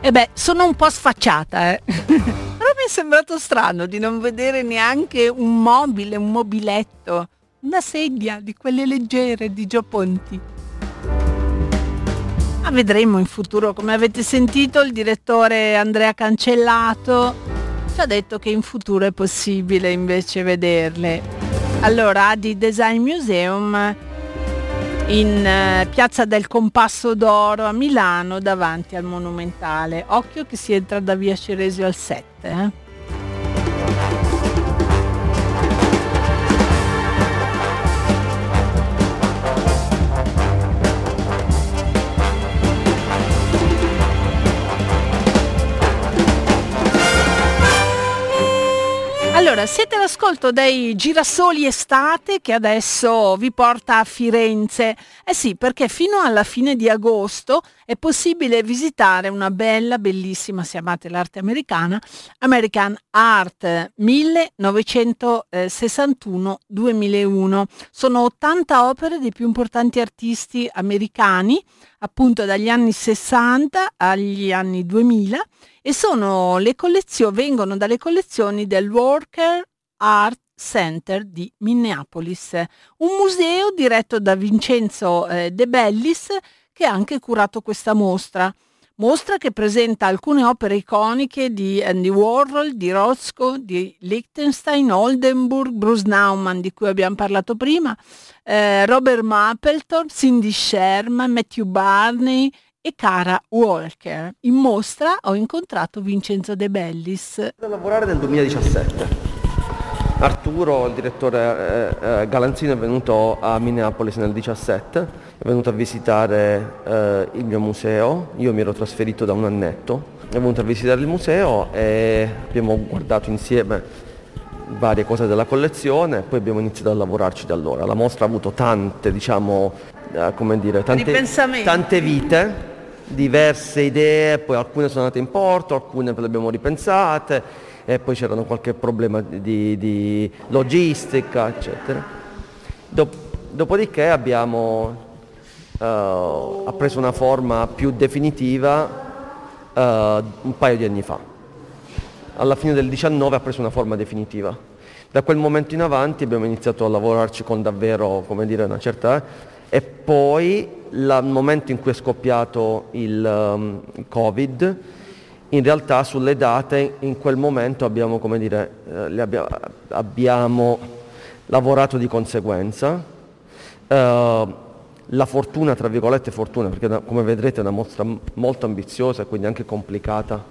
E beh, sono un po' sfacciata, eh. Però mi è sembrato strano di non vedere neanche un mobile, un mobiletto, una sedia di quelle leggere di Gio Ponti. Ma vedremo in futuro, come avete sentito, il direttore Andrea Cancellato ci ha detto che in futuro è possibile invece vederle. Allora, Adi Design Museum in eh, Piazza del Compasso d'Oro a Milano davanti al Monumentale. Occhio che si entra da via Ceresio al 7. eh. Siete all'ascolto dei Girasoli Estate che adesso vi porta a Firenze. Eh sì, perché fino alla fine di agosto è possibile visitare una bella, bellissima, se amate l'arte americana, American Art 1961-2001. Sono 80 opere dei più importanti artisti americani, appunto dagli anni 60 agli anni 2000 e sono le collezioni, vengono dalle collezioni del Walker Art Center di Minneapolis, un museo diretto da Vincenzo eh, De Bellis che ha anche curato questa mostra. Mostra che presenta alcune opere iconiche di Andy Warhol, di Rothko, di Liechtenstein, Oldenburg, Bruce Nauman di cui abbiamo parlato prima, eh, Robert Mapplethorpe, Cindy Sherman, Matthew Barney e Cara Walker. In mostra ho incontrato Vincenzo De Bellis. da lavorare nel 2017. Arturo, il direttore eh, eh, Galanzino, è venuto a Minneapolis nel 2017, è venuto a visitare eh, il mio museo, io mi ero trasferito da un annetto, è venuto a visitare il museo e abbiamo guardato insieme varie cose della collezione e poi abbiamo iniziato a lavorarci da allora. La mostra ha avuto tante, diciamo, eh, come dire, tante, tante vite, diverse idee, poi alcune sono andate in porto, alcune le abbiamo ripensate e poi c'erano qualche problema di, di logistica, eccetera. Dop- dopodiché abbiamo, eh, ha preso una forma più definitiva eh, un paio di anni fa. Alla fine del 19 ha preso una forma definitiva. Da quel momento in avanti abbiamo iniziato a lavorarci con davvero, come dire, una certa... E poi il momento in cui è scoppiato il, um, il Covid, in realtà sulle date in quel momento abbiamo, dire, eh, abbia- abbiamo lavorato di conseguenza. Eh, la fortuna, tra virgolette fortuna, perché come vedrete è una mostra molto ambiziosa e quindi anche complicata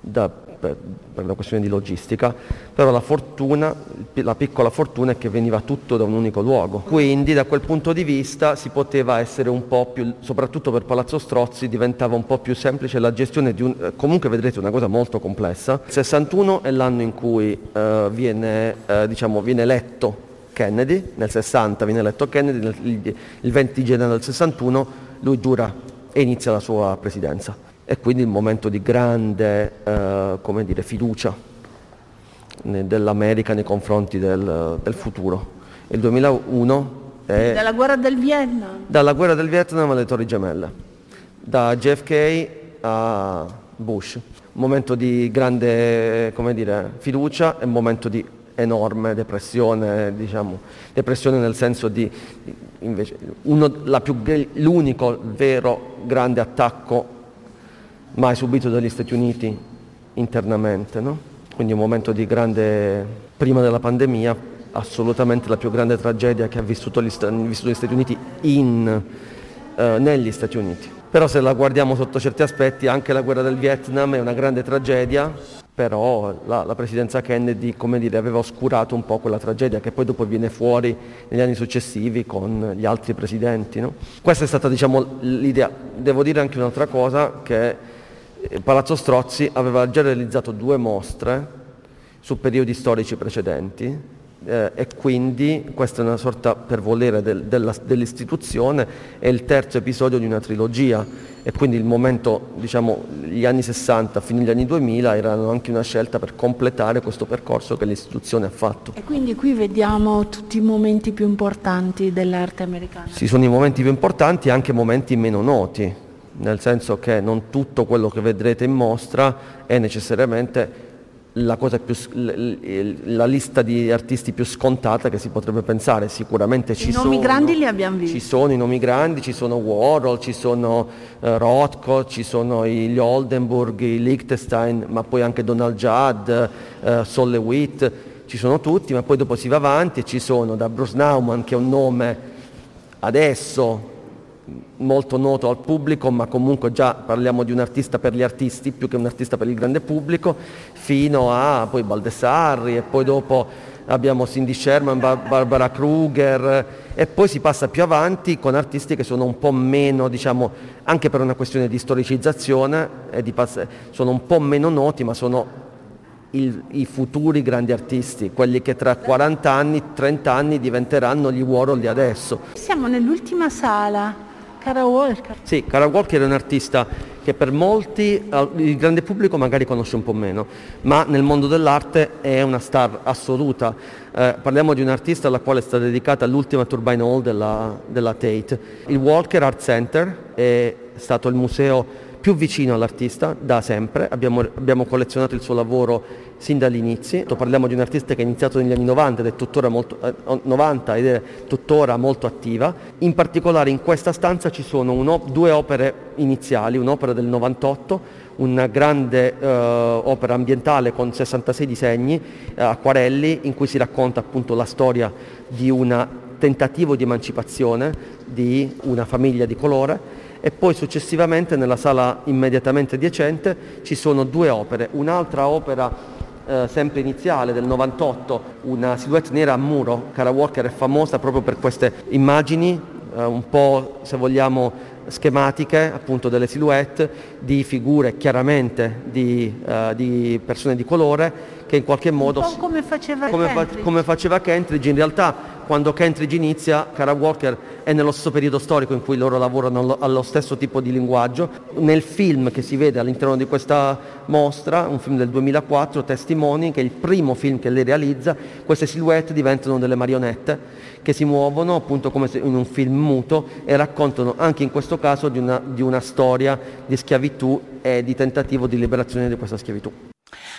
da- per, per una questione di logistica, però la fortuna, la piccola fortuna è che veniva tutto da un unico luogo. Quindi da quel punto di vista si poteva essere un po' più, soprattutto per Palazzo Strozzi, diventava un po' più semplice la gestione di un, eh, comunque vedrete una cosa molto complessa. Il 61 è l'anno in cui eh, viene, eh, diciamo, viene eletto Kennedy, nel 60 viene eletto Kennedy, il, il 20 gennaio del 61 lui giura e inizia la sua presidenza. E quindi il momento di grande eh, come dire, fiducia dell'America nei confronti del, del futuro. Il 2001 è... Dalla guerra del Vietnam? Dalla guerra del Vietnam alle Torri Gemelle, da JFK a Bush. Un momento di grande dire, fiducia e un momento di enorme depressione, diciamo, depressione nel senso di invece, uno, più, l'unico vero grande attacco mai subito dagli Stati Uniti internamente. No? Quindi un momento di grande, prima della pandemia, assolutamente la più grande tragedia che ha vissuto gli, vissuto gli Stati Uniti in, eh, negli Stati Uniti. Però se la guardiamo sotto certi aspetti, anche la guerra del Vietnam è una grande tragedia, però la, la presidenza Kennedy dire, aveva oscurato un po' quella tragedia che poi dopo viene fuori negli anni successivi con gli altri presidenti. No? Questa è stata diciamo, l'idea. Devo dire anche un'altra cosa, che Palazzo Strozzi aveva già realizzato due mostre su periodi storici precedenti eh, e quindi questa è una sorta per volere del, della, dell'istituzione, è il terzo episodio di una trilogia e quindi il momento, diciamo, gli anni 60 fino agli anni 2000 erano anche una scelta per completare questo percorso che l'istituzione ha fatto. E quindi qui vediamo tutti i momenti più importanti dell'arte americana. Sì, sono i momenti più importanti e anche momenti meno noti, nel senso che non tutto quello che vedrete in mostra è necessariamente la, più, la, lista di artisti più scontata che si potrebbe pensare, sicuramente ci sono. I nomi grandi li abbiamo visti. Ci sono i nomi grandi, ci sono Warhol, ci sono uh, Rothko, ci sono gli Oldenburg, i Liechtenstein, ma poi anche Donald Judd, uh, Sol Lewitt, ci sono tutti, ma poi dopo si va avanti e ci sono da Bruce Nauman che è un nome adesso molto noto al pubblico, ma comunque già parliamo di un artista per gli artisti più che un artista per il grande pubblico, fino a poi Baldessarri e poi dopo abbiamo Cindy Sherman, Barbara Kruger e poi si passa più avanti con artisti che sono un po' meno, diciamo, anche per una questione di storicizzazione, di pass- sono un po' meno noti, ma sono il, i futuri grandi artisti, quelli che tra 40 anni, 30 anni diventeranno gli Warhol di adesso. Siamo nell'ultima sala Cara Walker. Sì, Cara Walker è un artista che per molti, il grande pubblico magari conosce un po' meno, ma nel mondo dell'arte è una star assoluta. Eh, parliamo di un artista alla quale è stata dedicata l'ultima Turbine Hall della, della Tate. Il Walker Art Center è stato il museo più vicino all'artista da sempre, abbiamo, abbiamo collezionato il suo lavoro sin dall'inizio, parliamo di un artista che ha iniziato negli anni 90 ed è tuttora molto, eh, 90 ed è tuttora molto attiva, in particolare in questa stanza ci sono uno, due opere iniziali, un'opera del 98, una grande eh, opera ambientale con 66 disegni, eh, acquarelli, in cui si racconta appunto la storia di un tentativo di emancipazione di una famiglia di colore e poi successivamente nella sala immediatamente adiacente ci sono due opere, un'altra opera eh, sempre iniziale del 98, una silhouette nera a muro, Cara Walker è famosa proprio per queste immagini eh, un po' se vogliamo schematiche appunto delle silhouette di figure chiaramente di, uh, di persone di colore che in qualche modo... Un po' come faceva come, fa, come faceva Kentridge, in realtà quando Kentridge inizia, Cara Walker è nello stesso periodo storico in cui loro lavorano allo stesso tipo di linguaggio. Nel film che si vede all'interno di questa mostra, un film del 2004, Testimoni, che è il primo film che lei realizza, queste silhouette diventano delle marionette che si muovono appunto come in un film muto e raccontano anche in questo caso di una, di una storia di schiavitù e di tentativo di liberazione di questa schiavitù.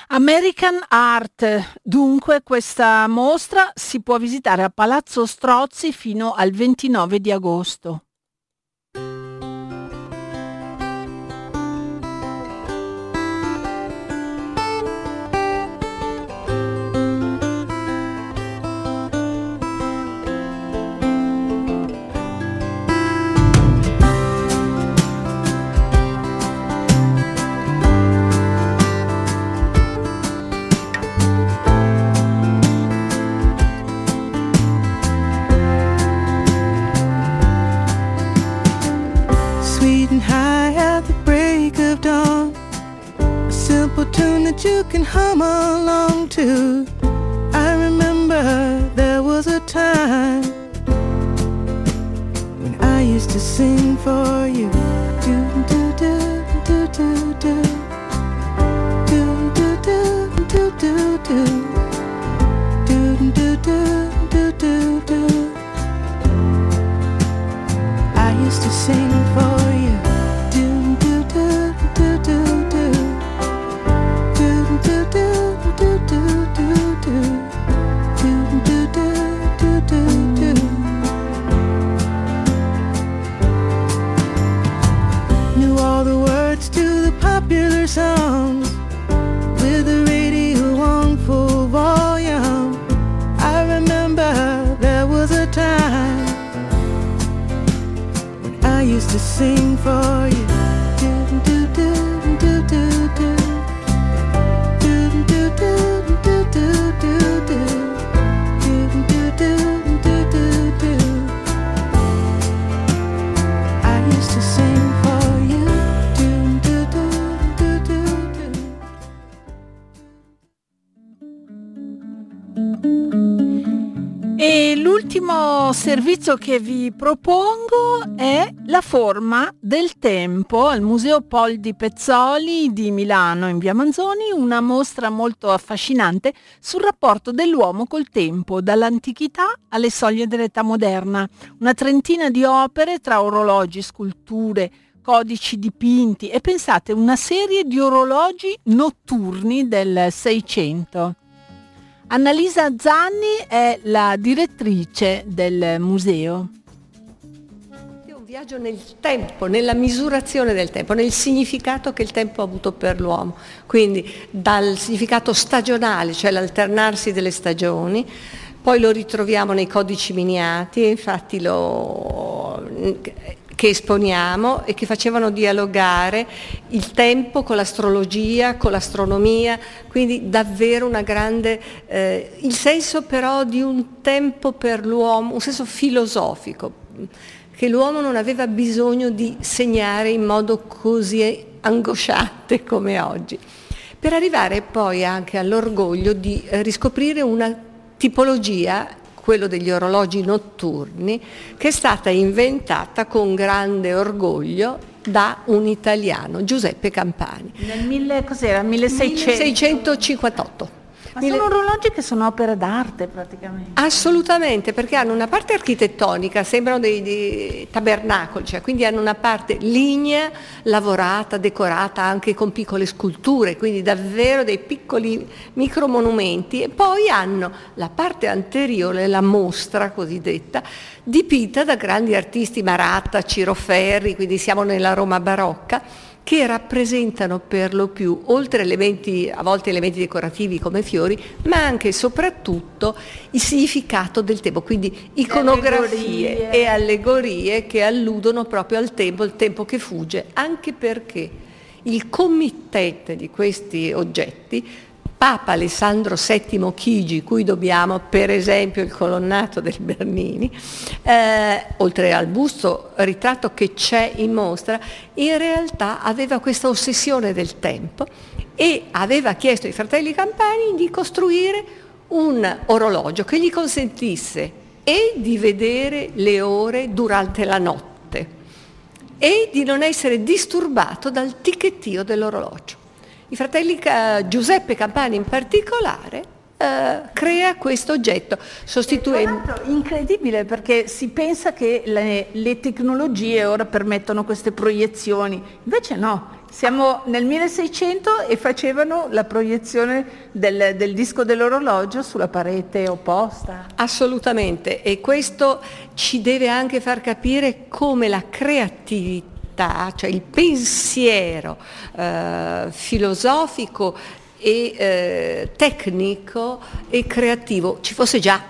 American Art, dunque questa mostra si può visitare a Palazzo Strozzi fino al 29 di agosto. Servizio che vi propongo è La forma del tempo al Museo Pol di Pezzoli di Milano in via Manzoni, una mostra molto affascinante sul rapporto dell'uomo col tempo, dall'antichità alle soglie dell'età moderna. Una trentina di opere tra orologi, sculture, codici dipinti e pensate una serie di orologi notturni del Seicento. Annalisa Zanni è la direttrice del museo. Un viaggio nel tempo, nella misurazione del tempo, nel significato che il tempo ha avuto per l'uomo. Quindi dal significato stagionale, cioè l'alternarsi delle stagioni, poi lo ritroviamo nei codici miniati, infatti lo che esponiamo e che facevano dialogare il tempo con l'astrologia, con l'astronomia, quindi davvero una grande, eh, il senso però di un tempo per l'uomo, un senso filosofico, che l'uomo non aveva bisogno di segnare in modo così angosciante come oggi, per arrivare poi anche all'orgoglio di riscoprire una tipologia quello degli orologi notturni, che è stata inventata con grande orgoglio da un italiano, Giuseppe Campani. Nel mille, cos'era? 1600? 1658. Ma sono orologi che sono opere d'arte praticamente. Assolutamente, perché hanno una parte architettonica, sembrano dei, dei tabernacoli, cioè, quindi hanno una parte lignea, lavorata, decorata anche con piccole sculture, quindi davvero dei piccoli micromonumenti e poi hanno la parte anteriore, la mostra cosiddetta, dipinta da grandi artisti, Maratta, Ciro Ferri, quindi siamo nella Roma barocca che rappresentano per lo più, oltre elementi, a volte elementi decorativi come fiori, ma anche e soprattutto il significato del tempo, quindi iconografie allegorie. e allegorie che alludono proprio al tempo, il tempo che fugge, anche perché il committente di questi oggetti Papa Alessandro VII Chigi, cui dobbiamo per esempio il colonnato del Bernini, eh, oltre al busto ritratto che c'è in mostra, in realtà aveva questa ossessione del tempo e aveva chiesto ai fratelli Campani di costruire un orologio che gli consentisse e di vedere le ore durante la notte e di non essere disturbato dal ticchettio dell'orologio. I fratelli uh, Giuseppe Campani in particolare Uh, crea questo oggetto sostituendo incredibile perché si pensa che le, le, tecnologie ora permettono queste proiezioni. Invece no. Siamo nel 1600 e facevano la proiezione del, del disco dell'orologio sulla parete opposta. Assolutamente. E questo ci deve anche far capire come la creatività realtà, cioè il pensiero eh, filosofico e eh, tecnico e creativo ci fosse già.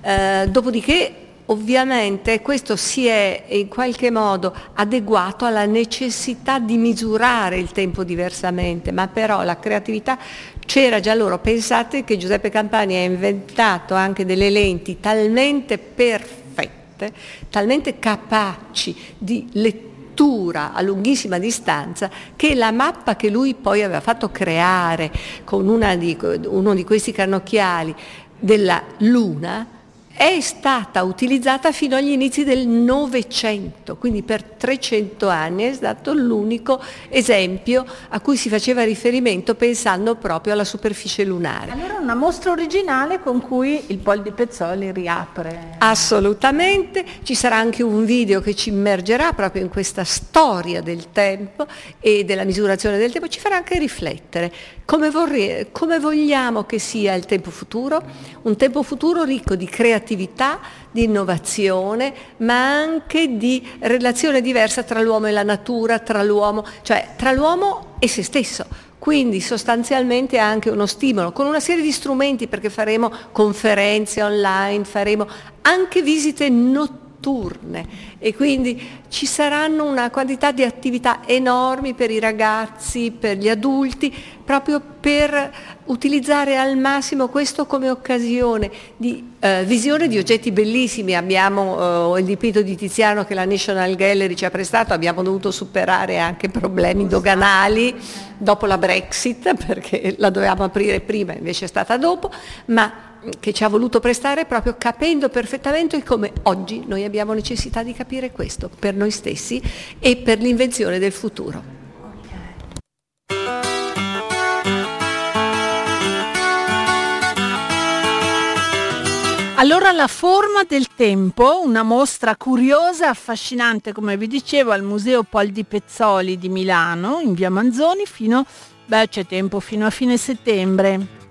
Eh, dopodiché Ovviamente questo si è in qualche modo adeguato alla necessità di misurare il tempo diversamente, ma però la creatività c'era già loro. Pensate che Giuseppe Campani ha inventato anche delle lenti talmente perfette, talmente capaci di lettura lettura a lunghissima distanza che la mappa che lui poi aveva fatto creare con di, uno di questi cannocchiali della Luna è stata utilizzata fino agli inizi del Novecento, quindi per 300 anni è stato l'unico esempio a cui si faceva riferimento pensando proprio alla superficie lunare. Allora una mostra originale con cui il Pol di Pezzoli riapre. Assolutamente, ci sarà anche un video che ci immergerà proprio in questa storia del tempo e della misurazione del tempo, ci farà anche riflettere come, vorrei, come vogliamo che sia il tempo futuro, un tempo futuro ricco di creatività di innovazione, ma anche di relazione diversa tra l'uomo e la natura, tra l'uomo, cioè tra l'uomo e se stesso. Quindi sostanzialmente anche uno stimolo, con una serie di strumenti perché faremo conferenze online, faremo anche visite notturne notturne. E quindi ci saranno una quantità di attività enormi per i ragazzi, per gli adulti, proprio per utilizzare al massimo questo come occasione di eh, visione di oggetti bellissimi. Abbiamo eh, il dipinto di Tiziano che la National Gallery ci ha prestato, abbiamo dovuto superare anche problemi doganali dopo la Brexit perché la dovevamo aprire prima, invece è stata dopo, ma che ci ha voluto prestare proprio capendo perfettamente come oggi noi abbiamo necessità di capire questo per noi stessi e per l'invenzione del futuro. Allora la forma del tempo, una mostra curiosa e affascinante, come vi dicevo, al Museo Pol di Pezzoli di Milano, in via Manzoni, fino, beh c'è tempo, fino a fine settembre.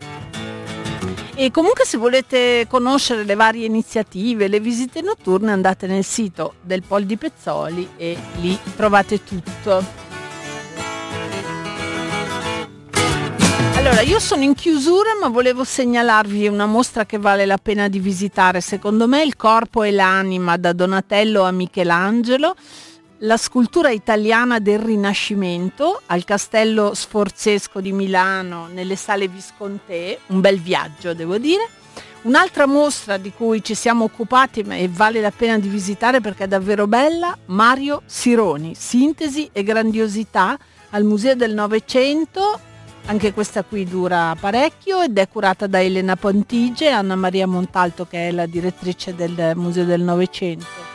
E comunque se volete conoscere le varie iniziative, le visite notturne, andate nel sito del Pol di Pezzoli e lì trovate tutto. Allora, io sono in chiusura, ma volevo segnalarvi una mostra che vale la pena di visitare. Secondo me il corpo e l'anima da Donatello a Michelangelo la scultura italiana del Rinascimento al Castello Sforzesco di Milano nelle sale Viscontee, un bel viaggio devo dire. Un'altra mostra di cui ci siamo occupati e vale la pena di visitare perché è davvero bella, Mario Sironi, sintesi e grandiosità al Museo del Novecento, anche questa qui dura parecchio ed è curata da Elena Pontige e Anna Maria Montalto che è la direttrice del Museo del Novecento.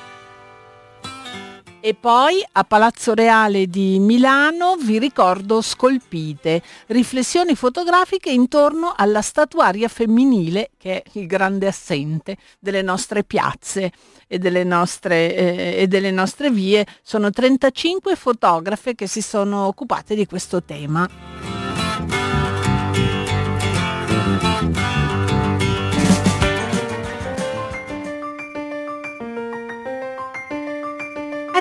E poi a Palazzo Reale di Milano vi ricordo Scolpite, riflessioni fotografiche intorno alla statuaria femminile che è il grande assente delle nostre piazze e delle nostre, eh, e delle nostre vie. Sono 35 fotografe che si sono occupate di questo tema.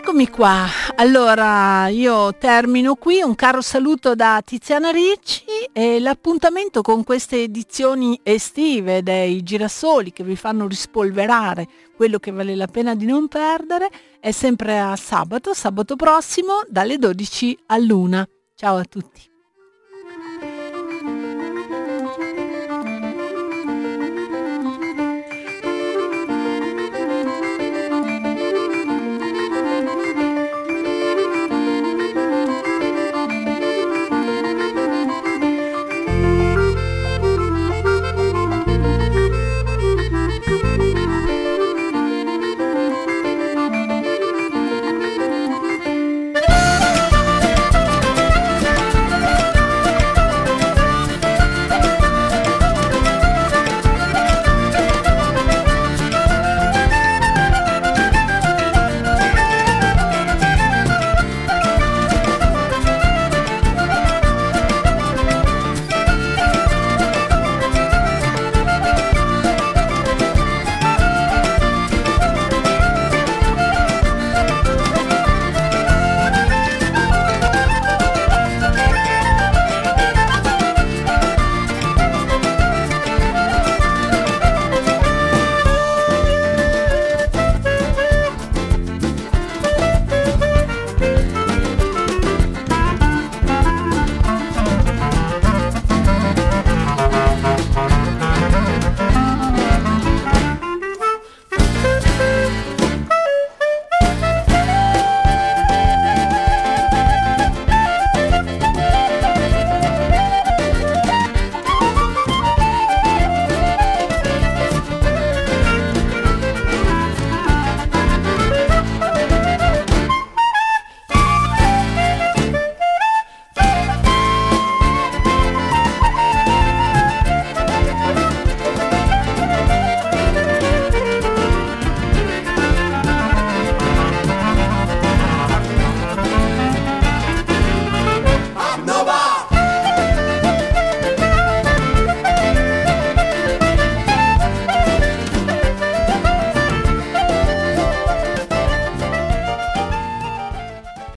Eccomi qua, allora io termino qui, un caro saluto da Tiziana Ricci e l'appuntamento con queste edizioni estive dei girasoli che vi fanno rispolverare quello che vale la pena di non perdere è sempre a sabato, sabato prossimo dalle 12 all'una. Ciao a tutti.